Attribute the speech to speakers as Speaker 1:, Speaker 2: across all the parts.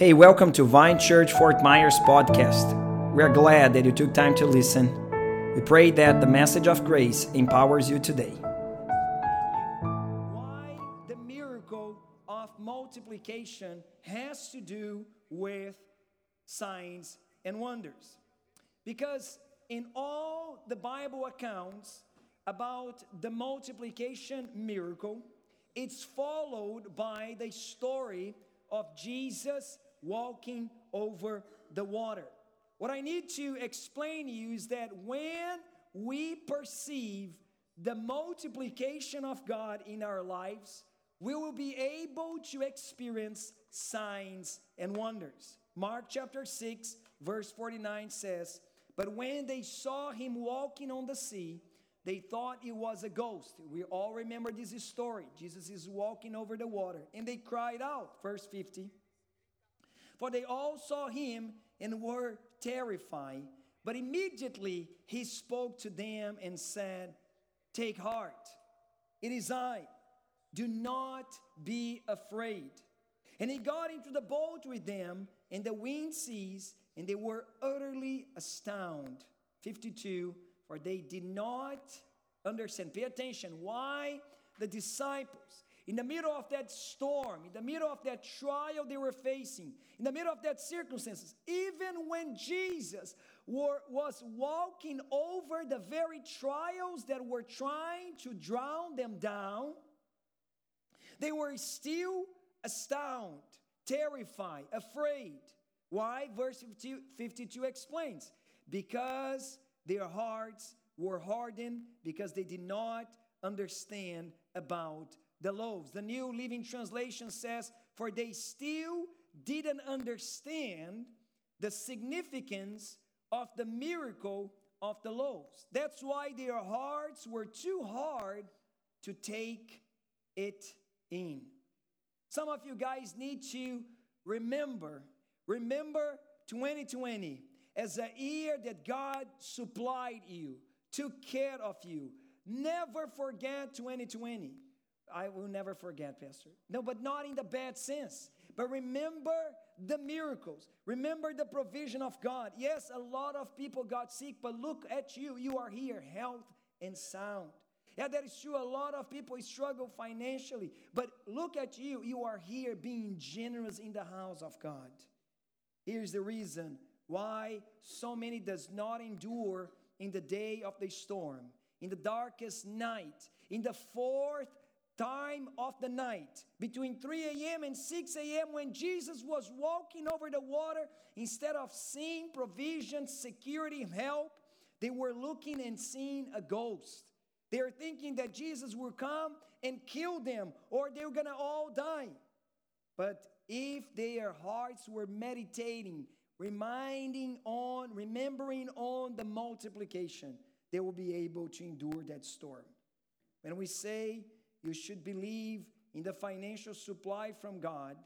Speaker 1: Hey, welcome to Vine Church Fort Myers podcast. We are glad that you took time to listen. We pray that the message of grace empowers you today.
Speaker 2: why the miracle of multiplication has to do with signs and wonders. Because in all the Bible accounts about the multiplication miracle, it's followed by the story of Jesus walking over the water. What I need to explain to you is that when we perceive the multiplication of God in our lives, we will be able to experience signs and wonders. Mark chapter 6, verse 49 says, But when they saw him walking on the sea, they thought it was a ghost. We all remember this story. Jesus is walking over the water, and they cried out, verse 50. For they all saw him and were terrified. But immediately he spoke to them and said, Take heart, it is I. Do not be afraid. And he got into the boat with them, and the wind ceased, and they were utterly astounded. 52, for they did not understand. Pay attention. Why the disciples, in the middle of that storm, in the middle of that trial they were facing, in the middle of that circumstances, even when Jesus were, was walking over the very trials that were trying to drown them down, they were still astounded, terrified, afraid. Why? Verse 52, 52 explains because their hearts were hardened, because they did not understand about the loaves. The New Living Translation says, For they still didn't understand the significance of the miracle of the loaves. That's why their hearts were too hard to take it in. Some of you guys need to remember, remember 2020 as a year that God supplied you, took care of you. Never forget 2020. I will never forget, Pastor. No, but not in the bad sense. But remember the miracles. Remember the provision of God. Yes, a lot of people got sick, but look at you. You are here, health and sound. Yeah, that is true. A lot of people struggle financially, but look at you. You are here being generous in the house of God. Here's the reason why so many does not endure in the day of the storm, in the darkest night, in the fourth time of the night, between 3 a.m. and 6 a.m., when Jesus was walking over the water, instead of seeing provision, security, help, they were looking and seeing a ghost. They were thinking that Jesus would come and kill them or they were gonna all die. But if their hearts were meditating, reminding on, remembering on the multiplication, they will be able to endure that storm. When we say you should believe in the financial supply from God,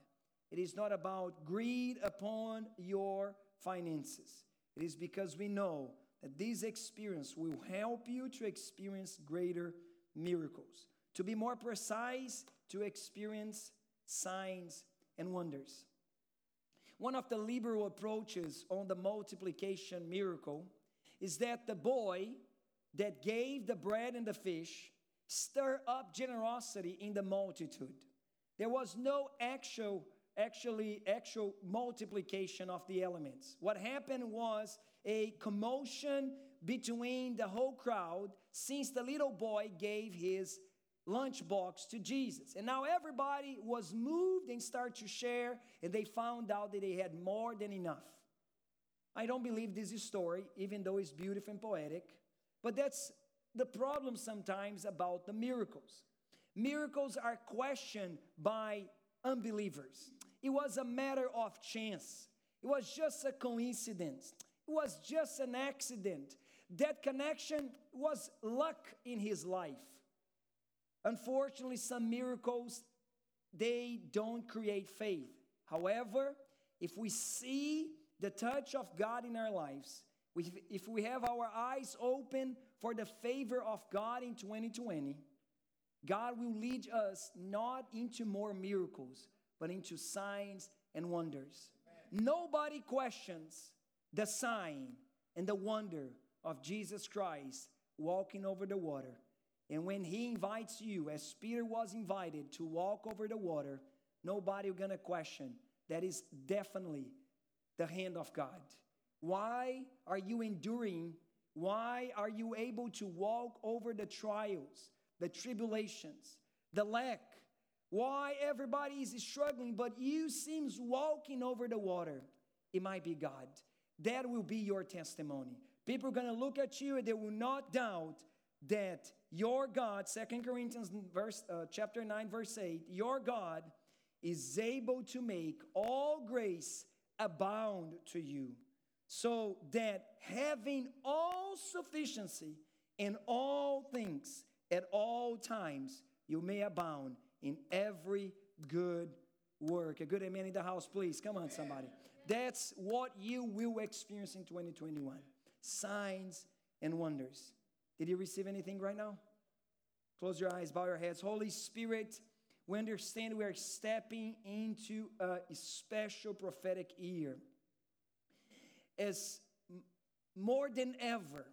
Speaker 2: it is not about greed upon your finances. It is because we know that this experience will help you to experience greater miracles. To be more precise, to experience signs and wonders. One of the liberal approaches on the multiplication miracle is that the boy that gave the bread and the fish stir up generosity in the multitude. There was no actual actually actual multiplication of the elements. What happened was a commotion between the whole crowd since the little boy gave his lunchbox to Jesus. And now everybody was moved and started to share, and they found out that they had more than enough. I don't believe this is story, even though it's beautiful and poetic, but that's the problem sometimes about the miracles. Miracles are questioned by unbelievers. It was a matter of chance, it was just a coincidence, it was just an accident. That connection was luck in his life. Unfortunately, some miracles they don't create faith. However, if we see the touch of God in our lives, if we have our eyes open for the favor of God in 2020, God will lead us not into more miracles, but into signs and wonders. nobody questions the sign and the wonder of Jesus Christ walking over the water. And when he invites you, as Peter was invited to walk over the water, nobody gonna question. That is definitely the hand of God. Why are you enduring? Why are you able to walk over the trials, the tribulations, the lack? Why everybody is struggling, but you seems walking over the water? It might be God. That will be your testimony. People are going to look at you and they will not doubt that your God, Second Corinthians verse, uh, chapter 9, verse 8, your God is able to make all grace abound to you, so that having all sufficiency in all things at all times, you may abound in every good work. A good amen in the house, please. Come on, somebody. That's what you will experience in 2021 signs and wonders. Did you receive anything right now? Close your eyes, bow your heads. Holy Spirit, we understand we are stepping into a special prophetic year. As more than ever,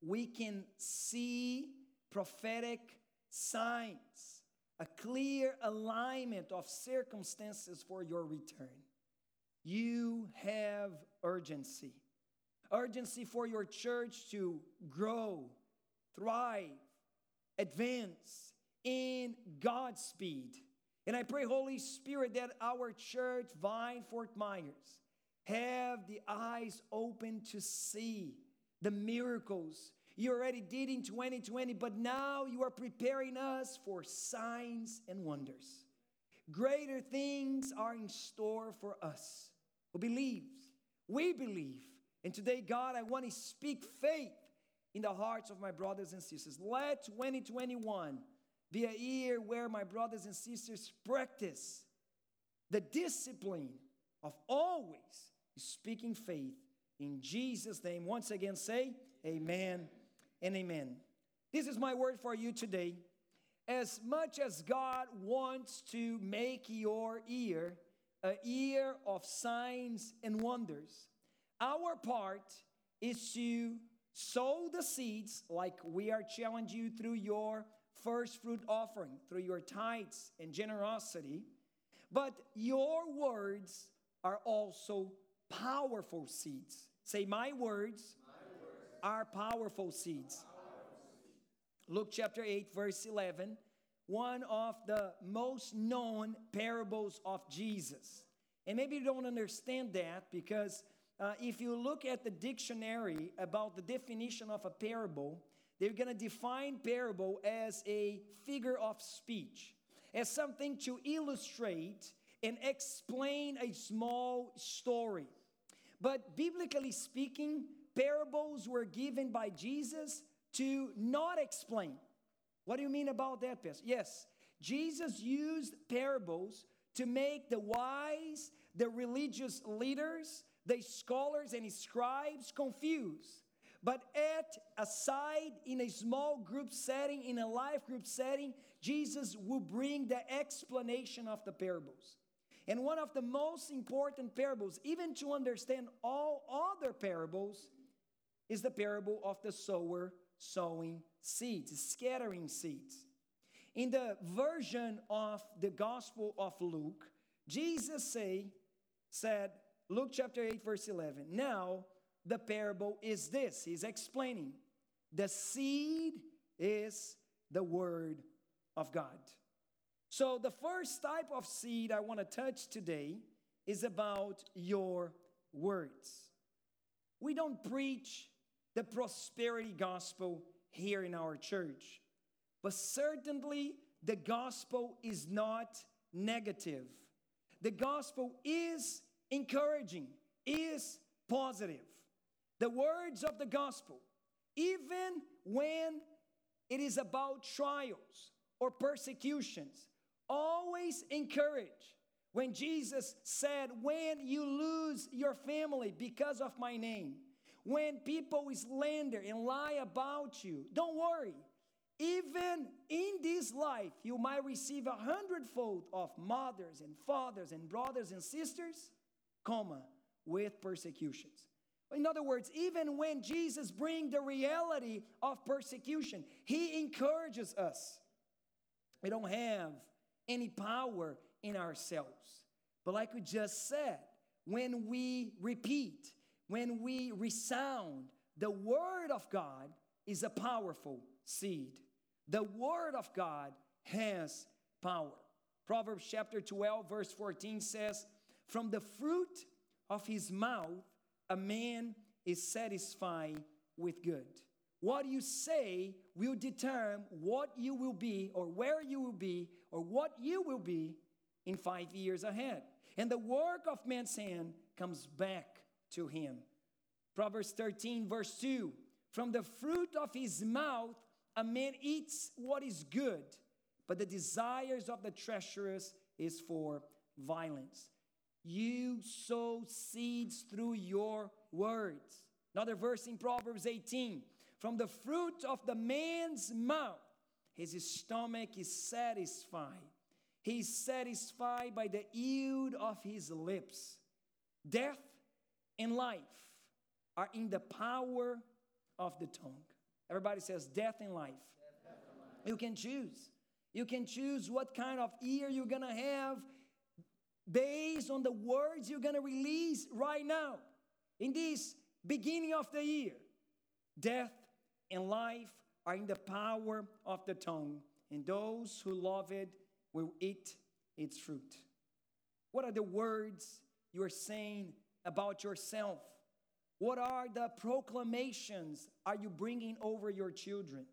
Speaker 2: we can see prophetic signs, a clear alignment of circumstances for your return. You have urgency urgency for your church to grow, thrive, advance in God's speed. And I pray, Holy Spirit, that our church, Vine Fort Myers, have the eyes open to see the miracles you already did in 2020, but now you are preparing us for signs and wonders. Greater things are in store for us who believes. We believe and today, God, I want to speak faith in the hearts of my brothers and sisters. Let 2021 be a year where my brothers and sisters practice the discipline of always speaking faith in Jesus' name. Once again, say amen and amen. This is my word for you today. As much as God wants to make your ear a year of signs and wonders, our part is to sow the seeds, like we are challenging you through your first fruit offering, through your tithes and generosity. But your words are also powerful seeds. Say, My words, My words are powerful seeds. powerful seeds. Luke chapter 8, verse 11, one of the most known parables of Jesus. And maybe you don't understand that because uh, if you look at the dictionary about the definition of a parable, they're going to define parable as a figure of speech, as something to illustrate and explain a small story. But biblically speaking, parables were given by Jesus to not explain. What do you mean about that, Pastor? Yes, Jesus used parables to make the wise, the religious leaders, the scholars and scribes confused. But at a side, in a small group setting, in a life group setting, Jesus will bring the explanation of the parables. And one of the most important parables, even to understand all other parables, is the parable of the sower sowing seeds, scattering seeds. In the version of the Gospel of Luke, Jesus say, said, Luke chapter 8, verse 11. Now, the parable is this He's explaining the seed is the word of God. So, the first type of seed I want to touch today is about your words. We don't preach the prosperity gospel here in our church, but certainly the gospel is not negative. The gospel is encouraging, is positive. The words of the gospel, even when it is about trials or persecutions, always encourage. When Jesus said, When you lose your family because of my name, when people slander and lie about you, don't worry. Even in this life, you might receive a hundredfold of mothers and fathers and brothers and sisters comma, with persecutions. In other words, even when Jesus brings the reality of persecution, he encourages us. We don't have any power in ourselves. But like we just said, when we repeat, when we resound, the Word of God is a powerful seed. The Word of God has power. Proverbs chapter 12, verse 14 says, From the fruit of his mouth, a man is satisfied with good. What you say will determine what you will be, or where you will be, or what you will be in five years ahead. And the work of man's hand comes back to him. Proverbs 13, verse 2 From the fruit of his mouth, a man eats what is good, but the desires of the treacherous is for violence. You sow seeds through your words. Another verse in Proverbs 18 From the fruit of the man's mouth, his stomach is satisfied. He's satisfied by the yield of his lips. Death and life are in the power of the tongue. Everybody says death and life. Death and life. You can choose. You can choose what kind of ear you're gonna have based on the words you're gonna release right now in this beginning of the year. Death and life are in the power of the tongue, and those who love it will eat its fruit. What are the words you are saying about yourself? What are the proclamations are you bringing over your children?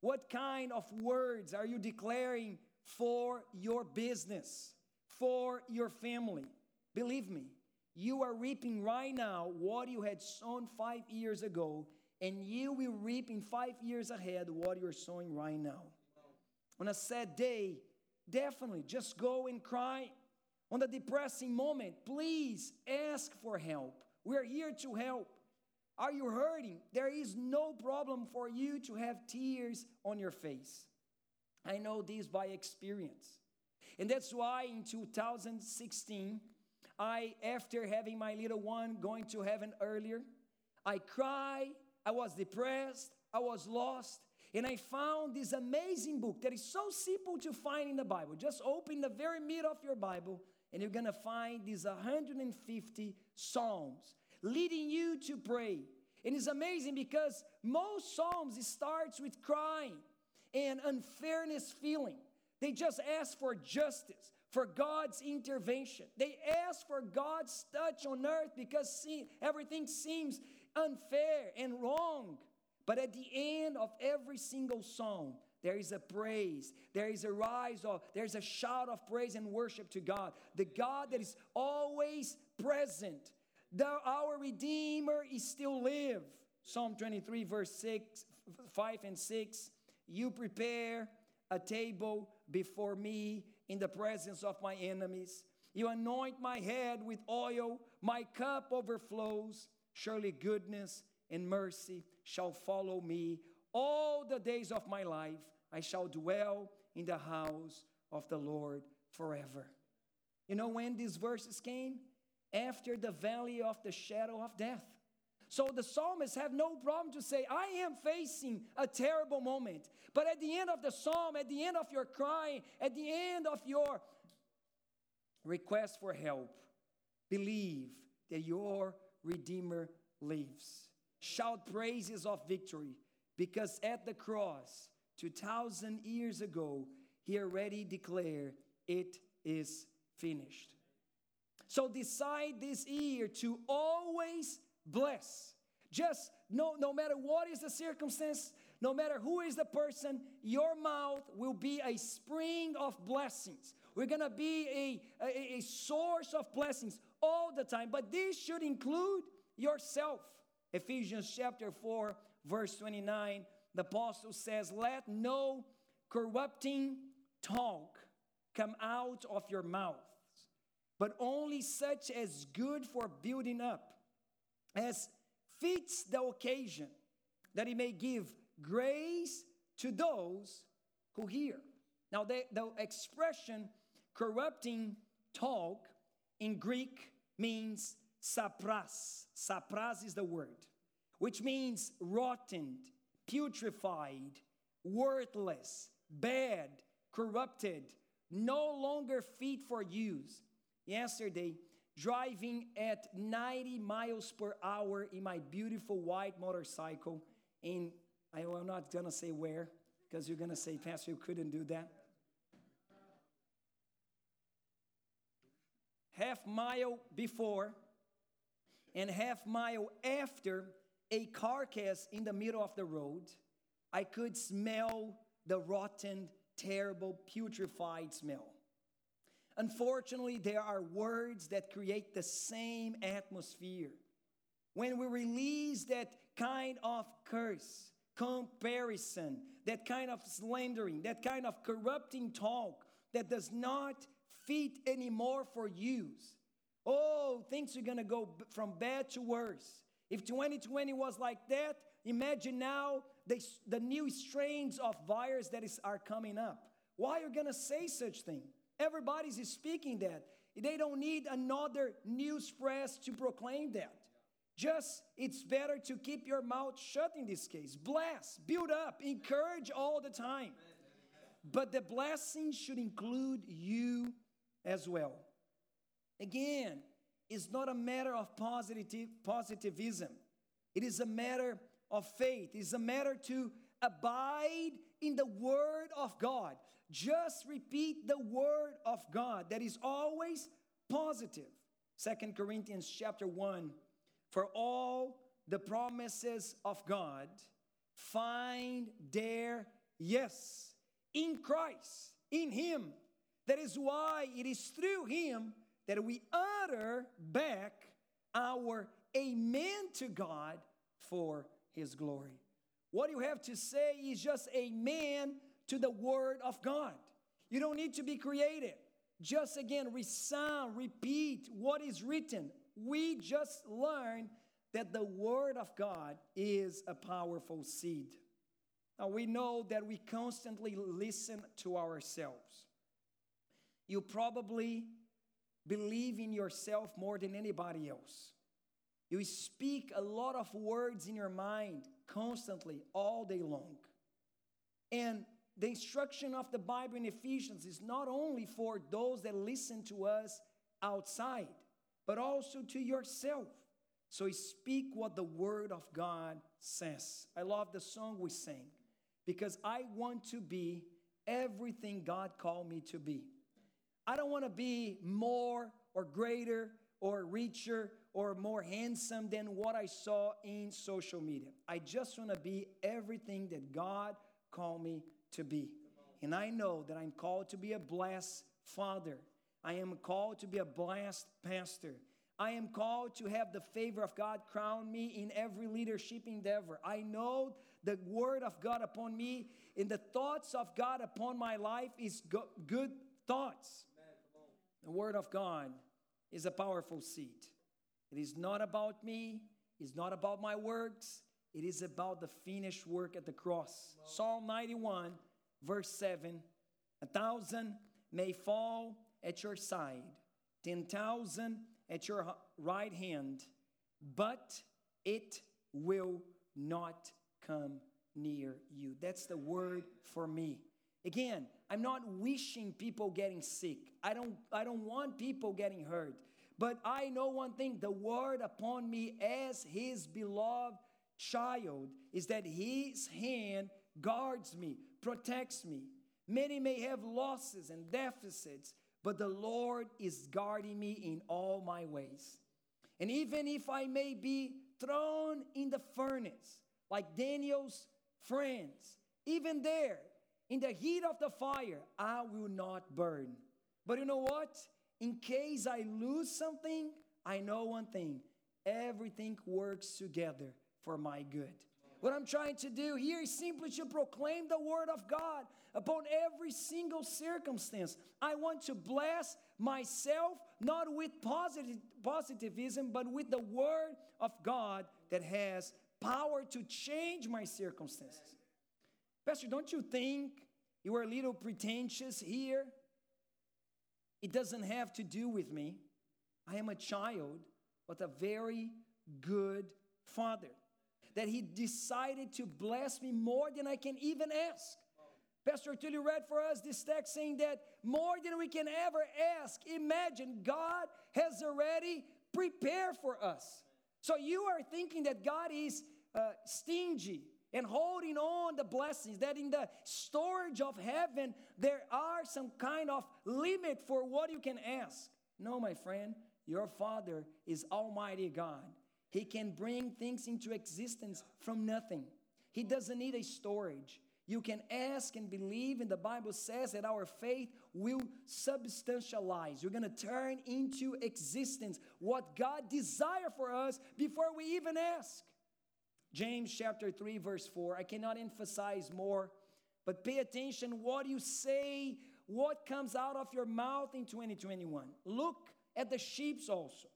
Speaker 2: What kind of words are you declaring for your business, for your family? Believe me, you are reaping right now what you had sown five years ago, and you will reap in five years ahead what you're sowing right now. On a sad day, definitely just go and cry. On the depressing moment, please ask for help. We're here to help. Are you hurting? There is no problem for you to have tears on your face. I know this by experience. And that's why in 2016, I, after having my little one going to heaven earlier, I cried, I was depressed, I was lost, and I found this amazing book that is so simple to find in the Bible. Just open the very middle of your Bible, and you're gonna find these 150 Psalms leading you to pray. And it's amazing because most Psalms it starts with crying and unfairness feeling. They just ask for justice, for God's intervention. They ask for God's touch on earth because see, everything seems unfair and wrong. But at the end of every single song, there is a praise, there is a rise of, there's a shout of praise and worship to God, the God that is always present. The, our Redeemer is still live. Psalm 23, verse 6, 5 and 6. You prepare a table before me in the presence of my enemies. You anoint my head with oil, my cup overflows. Surely goodness and mercy shall follow me all the days of my life. I shall dwell in the house of the Lord forever. You know when these verses came? After the valley of the shadow of death. So the psalmists have no problem to say, I am facing a terrible moment. But at the end of the psalm, at the end of your crying, at the end of your request for help, believe that your Redeemer lives. Shout praises of victory because at the cross, 2,000 years ago, he already declared, It is finished. So decide this year to always bless. Just no, no matter what is the circumstance, no matter who is the person, your mouth will be a spring of blessings. We're gonna be a, a, a source of blessings all the time. But this should include yourself. Ephesians chapter 4, verse 29, the apostle says, Let no corrupting talk come out of your mouth, but only such as good for building up, as fits the occasion, that he may give grace to those who hear. Now, the, the expression corrupting talk in Greek means sapros. Sapros is the word, which means rotten, putrefied, worthless, bad, corrupted, no longer fit for use. Yesterday, driving at 90 miles per hour in my beautiful white motorcycle in, I'm not gonna say where, because you're gonna say, Pastor, you couldn't do that. Half mile before and half mile after a carcass in the middle of the road, I could smell the rotten, terrible, putrefied smell. Unfortunately, there are words that create the same atmosphere. When we release that kind of curse, comparison, that kind of slandering, that kind of corrupting talk that does not fit anymore for use. Oh, things are gonna go from bad to worse. If 2020 was like that, imagine now the, the new strains of virus that is, are coming up. Why are you gonna say such thing? Everybody's speaking that. They don't need another news press to proclaim that. Just it's better to keep your mouth shut in this case. Bless, build up, encourage all the time. But the blessing should include you as well. Again, it's not a matter of positive, positivism, it is a matter of faith, it's a matter to abide in the Word of God. Just repeat the Word of God that is always positive. Second Corinthians chapter 1 For all the promises of God find their yes in Christ, in Him. That is why it is through Him that we utter back our amen to God for His glory. What you have to say is just amen to the Word of God. You don't need to be creative. Just again, resound, repeat what is written. We just learn that the Word of God is a powerful seed. Now we know that we constantly listen to ourselves. You probably believe in yourself more than anybody else. You speak a lot of words in your mind constantly, all day long. And the instruction of the Bible in Ephesians is not only for those that listen to us outside, but also to yourself. So speak what the Word of God says. I love the song we sing because I want to be everything God called me to be. I don't want to be more or greater or richer or more handsome than what I saw in social media. I just want to be everything that God called me to be. And I know that I'm called to be a blessed father. I am called to be a blessed pastor. I am called to have the favor of God crown me in every leadership endeavor. I know the word of God upon me and the thoughts of God upon my life is go- good thoughts. The word of God is a powerful seed. It is not about me, it's not about my works, it is about the finished work at the cross. Psalm 91, verse 7 A thousand may fall at your side, 10,000 at your right hand, but it will not come near you. That's the word for me. Again, I'm not wishing people getting sick. I don't I don't want people getting hurt. But I know one thing, the word upon me as his beloved child is that his hand guards me, protects me. Many may have losses and deficits, but the Lord is guarding me in all my ways. And even if I may be thrown in the furnace, like Daniel's friends, even there, in the heat of the fire, I will not burn. But you know what? In case I lose something, I know one thing everything works together for my good. What I'm trying to do here is simply to proclaim the word of God upon every single circumstance. I want to bless myself not with positive, positivism, but with the word of God that has power to change my circumstances. Pastor, don't you think you are a little pretentious here? It doesn't have to do with me. I am a child but a very good father. That he decided to bless me more than I can even ask. Pastor Tully read for us this text saying that more than we can ever ask, imagine God has already prepared for us. So you are thinking that God is uh, stingy and holding on the blessings, that in the storage of heaven, there are some kind of limit for what you can ask. No, my friend, your Father is Almighty God. He can bring things into existence from nothing. He doesn't need a storage. You can ask and believe, and the Bible says that our faith will substantialize. You're going to turn into existence what God desire for us before we even ask. James chapter 3 verse 4. I cannot emphasize more, but pay attention what you say, what comes out of your mouth in 2021. Look at the sheep also.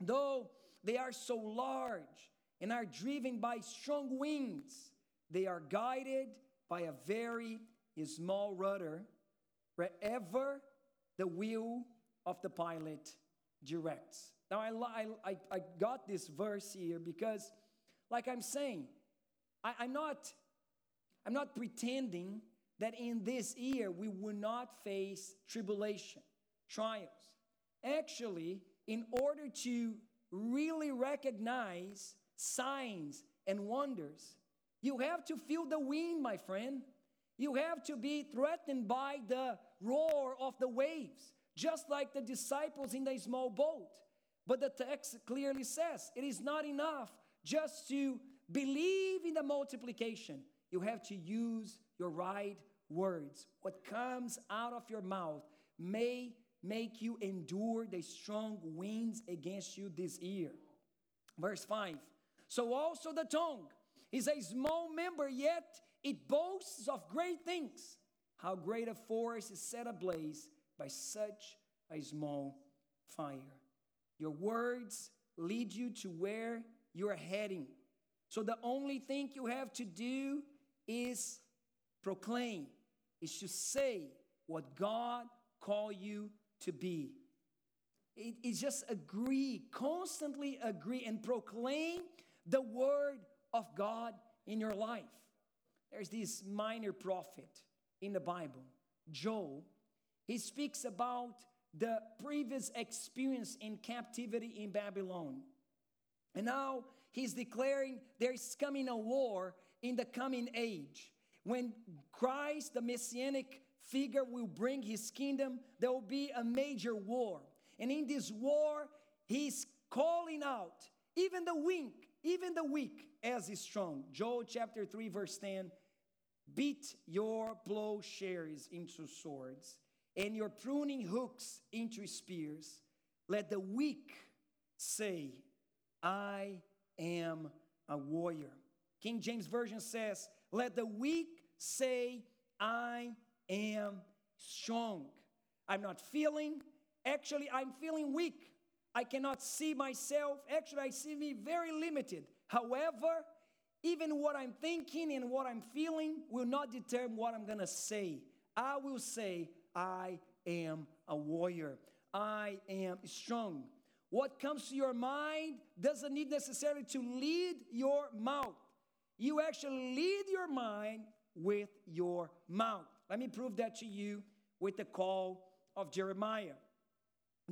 Speaker 2: Though they are so large and are driven by strong wings, they are guided by a very small rudder wherever the wheel of the pilot directs. Now, I, I, I got this verse here because like I'm saying, I, I'm not I'm not pretending that in this year we will not face tribulation, trials. Actually, in order to really recognize signs and wonders, you have to feel the wind, my friend. You have to be threatened by the roar of the waves, just like the disciples in the small boat. But the text clearly says it is not enough just to believe in the multiplication, you have to use your right words. What comes out of your mouth may make you endure the strong winds against you this year. Verse 5 So also the tongue is a small member, yet it boasts of great things. How great a forest is set ablaze by such a small fire. Your words lead you to where you're heading. So the only thing you have to do is proclaim, is to say what God called you to be. It is just agree, constantly agree, and proclaim the word of God in your life. There's this minor prophet in the Bible, Joel. He speaks about the previous experience in captivity in Babylon. And now he's declaring there's coming a war in the coming age. When Christ, the messianic figure, will bring his kingdom, there will be a major war. And in this war, he's calling out even the weak, even the weak as is strong. Joel chapter 3, verse 10 Beat your plowshares into swords and your pruning hooks into spears. Let the weak say, I am a warrior. King James Version says, Let the weak say, I am strong. I'm not feeling, actually, I'm feeling weak. I cannot see myself. Actually, I see me very limited. However, even what I'm thinking and what I'm feeling will not determine what I'm gonna say. I will say, I am a warrior. I am strong. What comes to your mind doesn't need necessarily to lead your mouth. You actually lead your mind with your mouth. Let me prove that to you with the call of Jeremiah.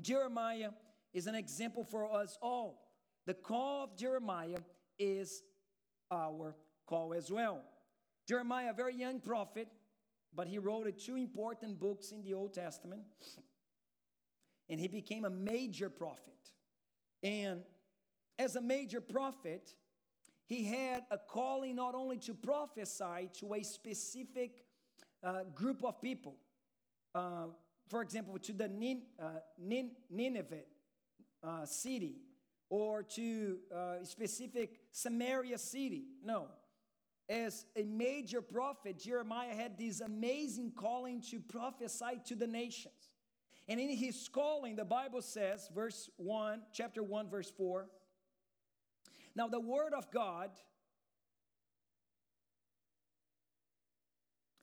Speaker 2: Jeremiah is an example for us all. The call of Jeremiah is our call as well. Jeremiah, a very young prophet, but he wrote two important books in the Old Testament, and he became a major prophet. And as a major prophet, he had a calling not only to prophesy to a specific uh, group of people. Uh, for example, to the Nin, uh, Nin, Nineveh uh, city or to uh, a specific Samaria city. No. As a major prophet, Jeremiah had this amazing calling to prophesy to the nations. And in his calling, the Bible says, verse 1, chapter 1, verse 4. Now, the word of God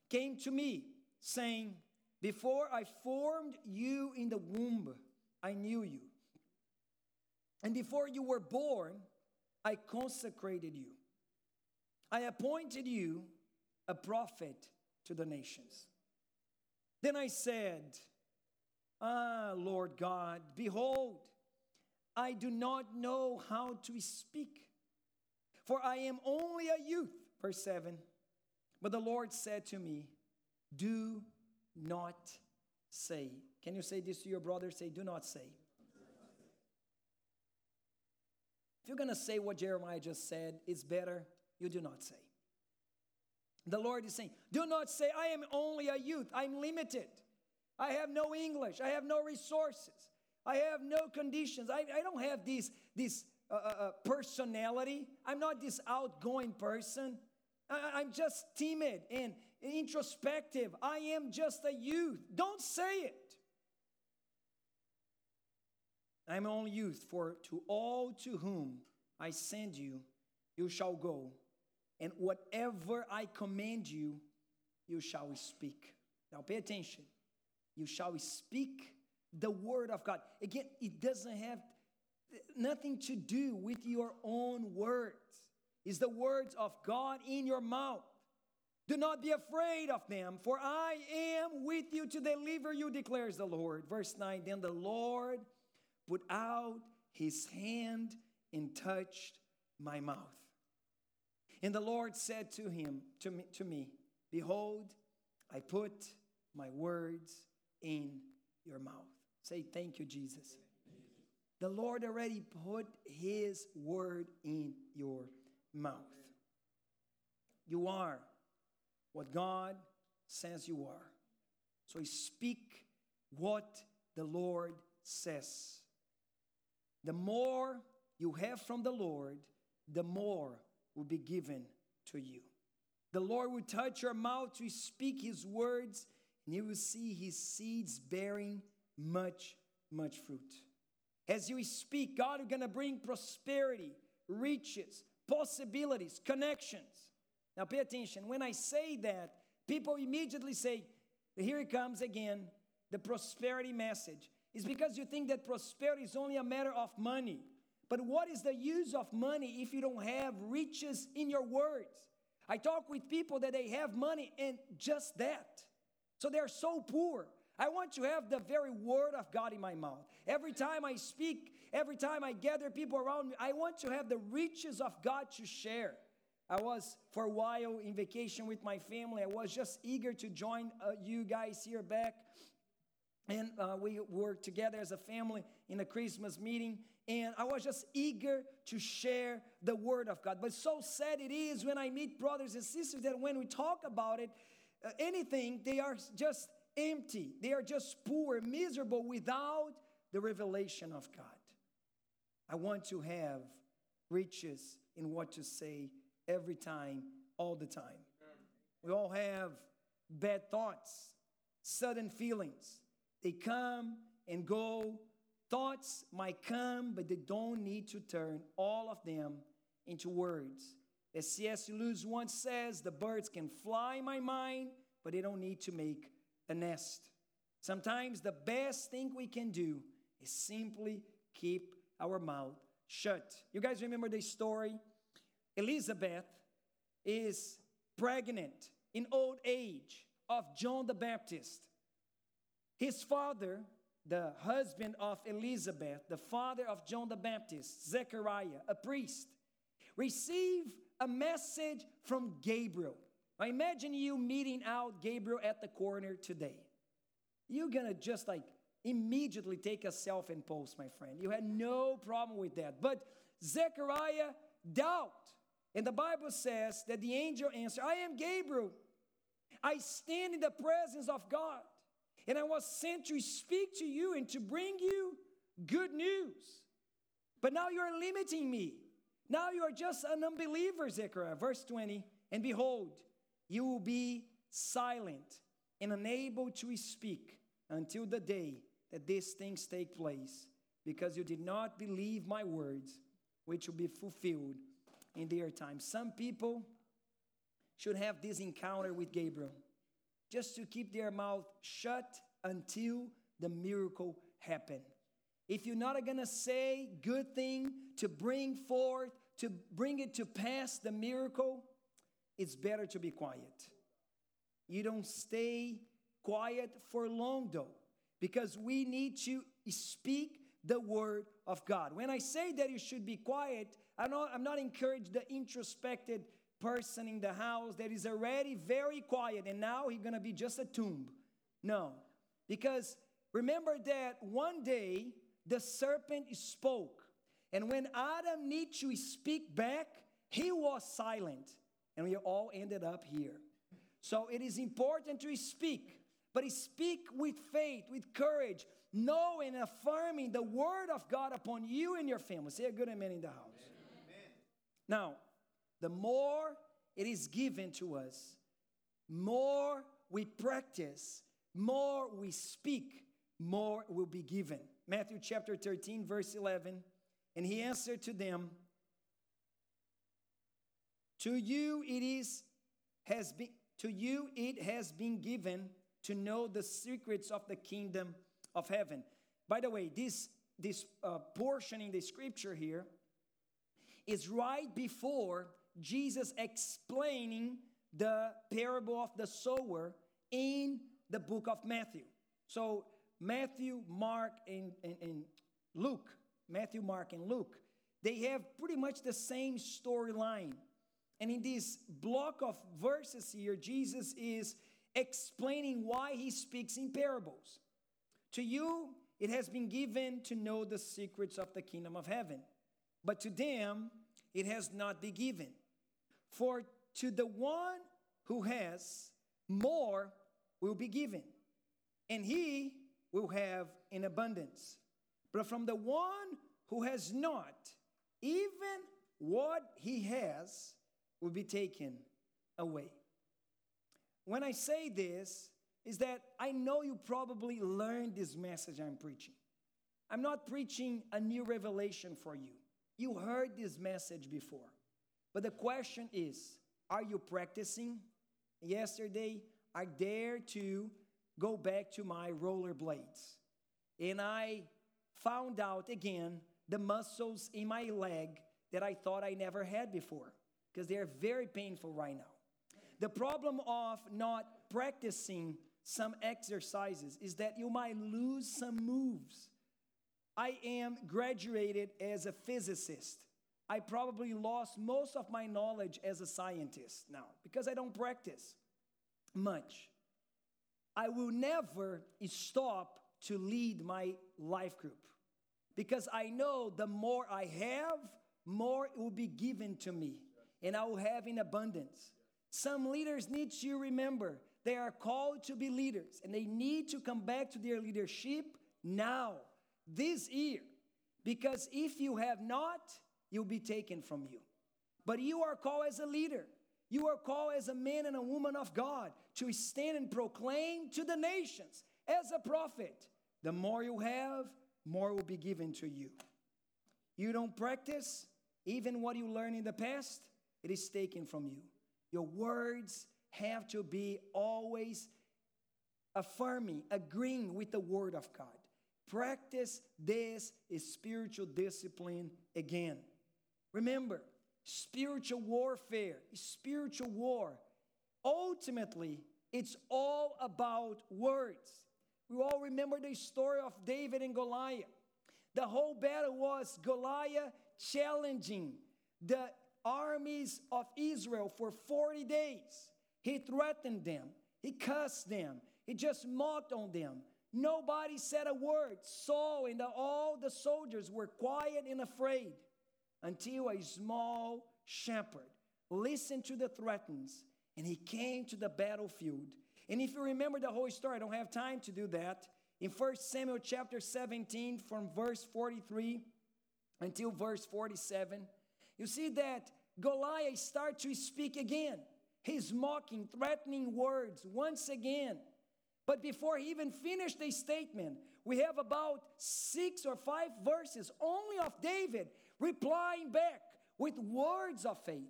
Speaker 2: came to me, saying, Before I formed you in the womb, I knew you. And before you were born, I consecrated you. I appointed you a prophet to the nations. Then I said, Ah, Lord God, behold, I do not know how to speak, for I am only a youth. Verse 7. But the Lord said to me, Do not say. Can you say this to your brother? Say, Do not say. If you're going to say what Jeremiah just said, it's better you do not say. The Lord is saying, Do not say, I am only a youth, I'm limited. I have no English, I have no resources, I have no conditions, I, I don't have this, this uh, uh, uh personality, I'm not this outgoing person. I, I'm just timid and introspective. I am just a youth. Don't say it. I'm only youth, for to all to whom I send you, you shall go and whatever I command you, you shall speak. Now pay attention. You shall speak the word of God. Again, it doesn't have nothing to do with your own words. It's the words of God in your mouth. Do not be afraid of them, for I am with you to deliver you, declares the Lord. Verse 9 Then the Lord put out his hand and touched my mouth. And the Lord said to him, to me, to me, Behold, I put my words in your mouth. Say, Thank you, Jesus. The Lord already put his word in your mouth. You are what God says you are. So speak what the Lord says. The more you have from the Lord, the more will be given to you. The Lord will touch your mouth to speak his words, and you will see his seeds bearing much, much fruit. As you speak, God is going to bring prosperity, riches, possibilities, connections. Now, pay attention. When I say that, people immediately say, Here it comes again, the prosperity message. It's because you think that prosperity is only a matter of money. But what is the use of money if you don't have riches in your words? I talk with people that they have money and just that. So they're so poor. I want to have the very word of God in my mouth. Every time I speak, every time I gather people around me, I want to have the riches of God to share. I was for a while in vacation with my family. I was just eager to join uh, you guys here back. And uh, we were together as a family in a Christmas meeting and I was just eager to share the word of God. But so sad it is when I meet brothers and sisters that when we talk about it, Uh, anything, they are just empty. They are just poor, miserable without the revelation of God. I want to have riches in what to say every time, all the time. We all have bad thoughts, sudden feelings. They come and go Thoughts might come, but they don't need to turn all of them into words. As C.S. Lewis once says, the birds can fly my mind, but they don't need to make a nest. Sometimes the best thing we can do is simply keep our mouth shut. You guys remember the story? Elizabeth is pregnant in old age of John the Baptist. His father the husband of Elizabeth, the father of John the Baptist, Zechariah, a priest, receive a message from Gabriel. Now imagine you meeting out Gabriel at the corner today. You're gonna just like immediately take a self and post, my friend. You had no problem with that. But Zechariah doubt. And the Bible says that the angel answered, I am Gabriel. I stand in the presence of God. And I was sent to speak to you and to bring you good news. But now you are limiting me. Now you are just an unbeliever, Zechariah. Verse 20, and behold, you will be silent and unable to speak until the day that these things take place, because you did not believe my words, which will be fulfilled in their time. Some people should have this encounter with Gabriel just to keep their mouth shut until the miracle happened. If you're not going to say good thing to bring forth, to bring it to pass the miracle, it's better to be quiet. You don't stay quiet for long though, because we need to speak the word of God. When I say that you should be quiet, I'm not, I'm not encouraging the introspected person in the house that is already very quiet and now he's gonna be just a tomb. No, because remember that one day the serpent spoke, and when Adam needed to speak back, he was silent, and we all ended up here. So it is important to speak, but speak with faith, with courage, knowing and affirming the word of God upon you and your family. Say a good amen in the house. Amen. Now, the more it is given to us, more we practice, more we speak, more will be given. Matthew chapter 13, verse 11. And he answered to them, To you it is has been to you it has been given to know the secrets of the kingdom of heaven. By the way, this this uh, portion in the scripture here is right before Jesus explaining the parable of the sower in the book of Matthew. So, Matthew, Mark, and, and, and Luke, Matthew, Mark, and Luke, they have pretty much the same storyline. And in this block of verses here, Jesus is explaining why he speaks in parables. To you, it has been given to know the secrets of the kingdom of heaven, but to them, it has not been given. For to the one who has, more will be given, and he will have in abundance. But from the one who has not, even what he has will be taken away. When I say this, is that I know you probably learned this message I'm preaching. I'm not preaching a new revelation for you. You heard this message before. But the question is are you practicing? Yesterday, I dared to go back to my rollerblades. And I found out again the muscles in my leg that I thought I never had before because they're very painful right now. The problem of not practicing some exercises is that you might lose some moves. I am graduated as a physicist. I probably lost most of my knowledge as a scientist now because I don't practice much. I will never stop to lead my life group because I know the more I have, more it will be given to me and I will have in abundance. Some leaders need to remember they are called to be leaders and they need to come back to their leadership now, this year. Because if you have not, you'll be taken from you. But you are called as a leader. You are called as a man and a woman of God to stand and proclaim to the nations as a prophet. The more you have, more will be given to you. You don't practice, even what you learned in the past, it is taken from you. Your words have to be always affirming, agreeing with the word of God. Practice this is spiritual discipline again. Remember, spiritual warfare, spiritual war, ultimately, it's all about words. We all remember the story of David and Goliath. The whole battle was Goliath challenging the armies of Israel for 40 days. He threatened them, he cussed them, he just mocked on them. Nobody said a word. Saul and all the soldiers were quiet and afraid until a small shepherd listened to the threats and he came to the battlefield. And if you remember the whole story, I don't have time to do that. In 1 Samuel chapter 17, from verse 43 until verse 47, you see that Goliath starts to speak again. He's mocking, threatening words once again. But before he even finished the statement, we have about six or five verses only of David replying back with words of faith.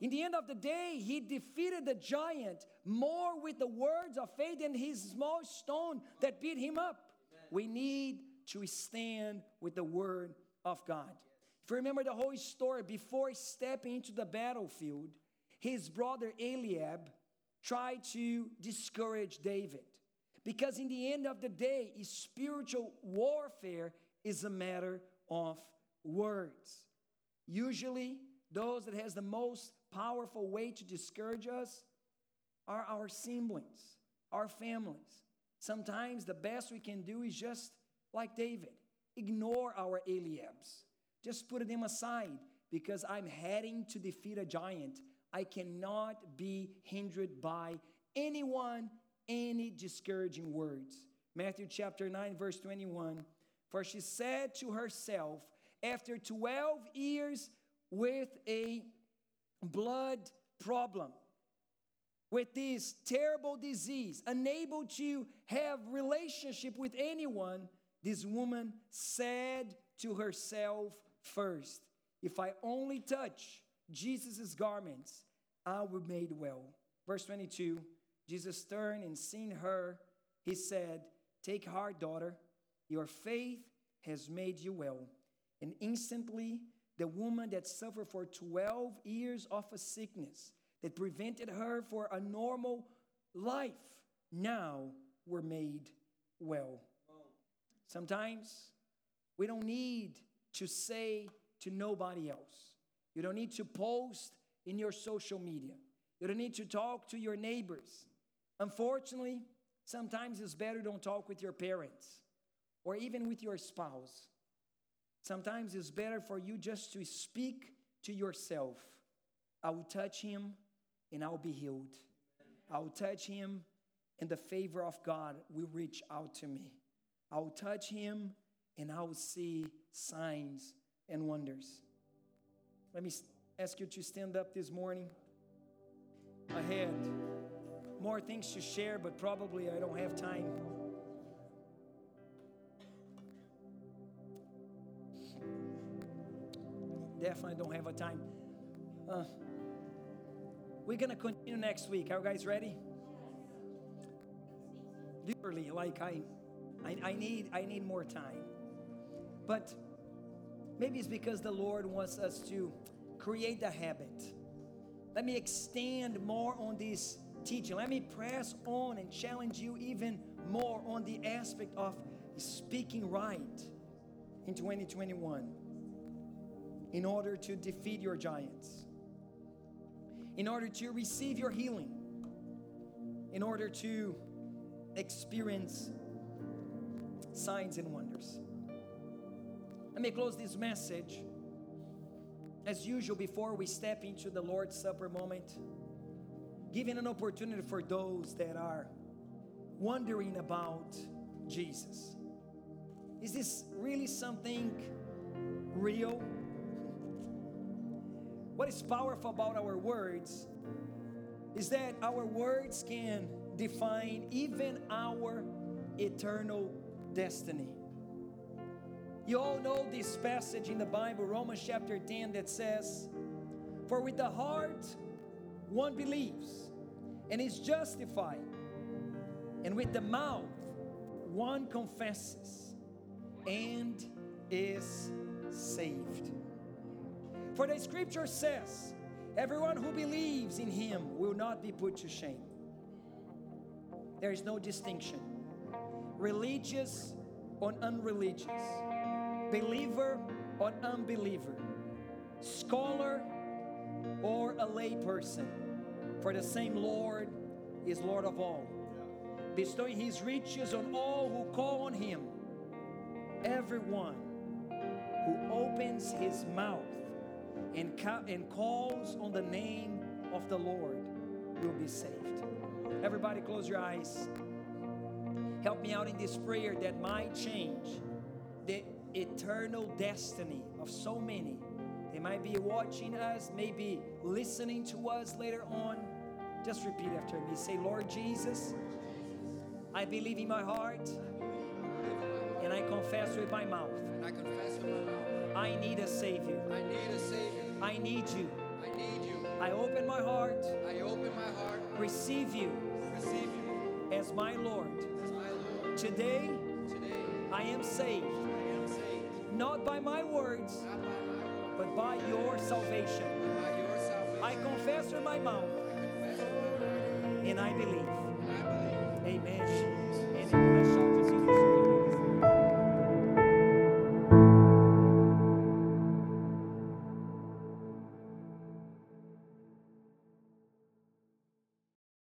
Speaker 2: In the end of the day, he defeated the giant more with the words of faith than his small stone that beat him up. We need to stand with the word of God. If you remember the whole story, before stepping into the battlefield, his brother Eliab tried to discourage David. Because in the end of the day, spiritual warfare is a matter of words. Usually, those that has the most powerful way to discourage us are our siblings, our families. Sometimes the best we can do is just like David, ignore our Eliabs. Just put them aside because I'm heading to defeat a giant. I cannot be hindered by anyone, any discouraging words. Matthew chapter 9, verse 21. For she said to herself, after 12 years with a blood problem, with this terrible disease, unable to have relationship with anyone, this woman said to herself first, if I only touch Jesus' garments, I will be made well. Verse 22, Jesus turned and seeing her, he said, Take heart, daughter, your faith has made you well. And instantly, the woman that suffered for 12 years of a sickness that prevented her for a normal life now were made well. Sometimes we don't need to say to nobody else. You don't need to post in your social media. You don't need to talk to your neighbors. Unfortunately, sometimes it's better don't talk with your parents or even with your spouse. Sometimes it's better for you just to speak to yourself. I will touch him and I'll be healed. I will touch him and the favor of God will reach out to me. I will touch him and I will see signs and wonders. Let me ask you to stand up this morning. I had more things to share, but probably I don't have time. Definitely don't have a time. Uh, we're going to continue next week. Are you guys ready? Literally, like I, I, I need, I need more time. But maybe it's because the Lord wants us to create the habit. Let me extend more on this teaching. Let me press on and challenge you even more on the aspect of speaking right in 2021 in order to defeat your giants, in order to receive your healing, in order to experience signs and wonders. Let me close this message. As usual, before we step into the Lord's Supper moment, giving an opportunity for those that are wondering about Jesus. Is this really something real? What is powerful about our words is that our words can define even our eternal destiny. You all know this passage in the Bible, Romans chapter 10, that says, For with the heart one believes and is justified, and with the mouth one confesses and is saved. For the scripture says, Everyone who believes in him will not be put to shame. There is no distinction, religious or unreligious. Believer or unbeliever, scholar or a lay person, for the same Lord is Lord of all, bestowing his riches on all who call on him. Everyone who opens his mouth and, and calls on the name of the Lord will be saved. Everybody, close your eyes. Help me out in this prayer that might change the eternal destiny of so many. They might be watching us, maybe listening to us later on. Just repeat after me. Say, Lord Jesus, I believe in my heart and I confess with my mouth.
Speaker 3: And I confess with my mouth.
Speaker 2: I need a Savior.
Speaker 3: I need a Savior.
Speaker 2: I need you.
Speaker 3: I need you.
Speaker 2: I open my heart,
Speaker 3: I open my heart.
Speaker 2: receive you
Speaker 3: Receive you
Speaker 2: as my Lord.
Speaker 3: as my Lord.
Speaker 2: Today,
Speaker 3: Today,
Speaker 2: I am saved,
Speaker 3: I am saved,
Speaker 2: not by my words,
Speaker 3: by my word,
Speaker 2: but by your salvation.
Speaker 3: by your salvation.
Speaker 2: I confess with my mouth
Speaker 3: confess with my
Speaker 2: and I believe.
Speaker 3: and I believe.
Speaker 2: Amen.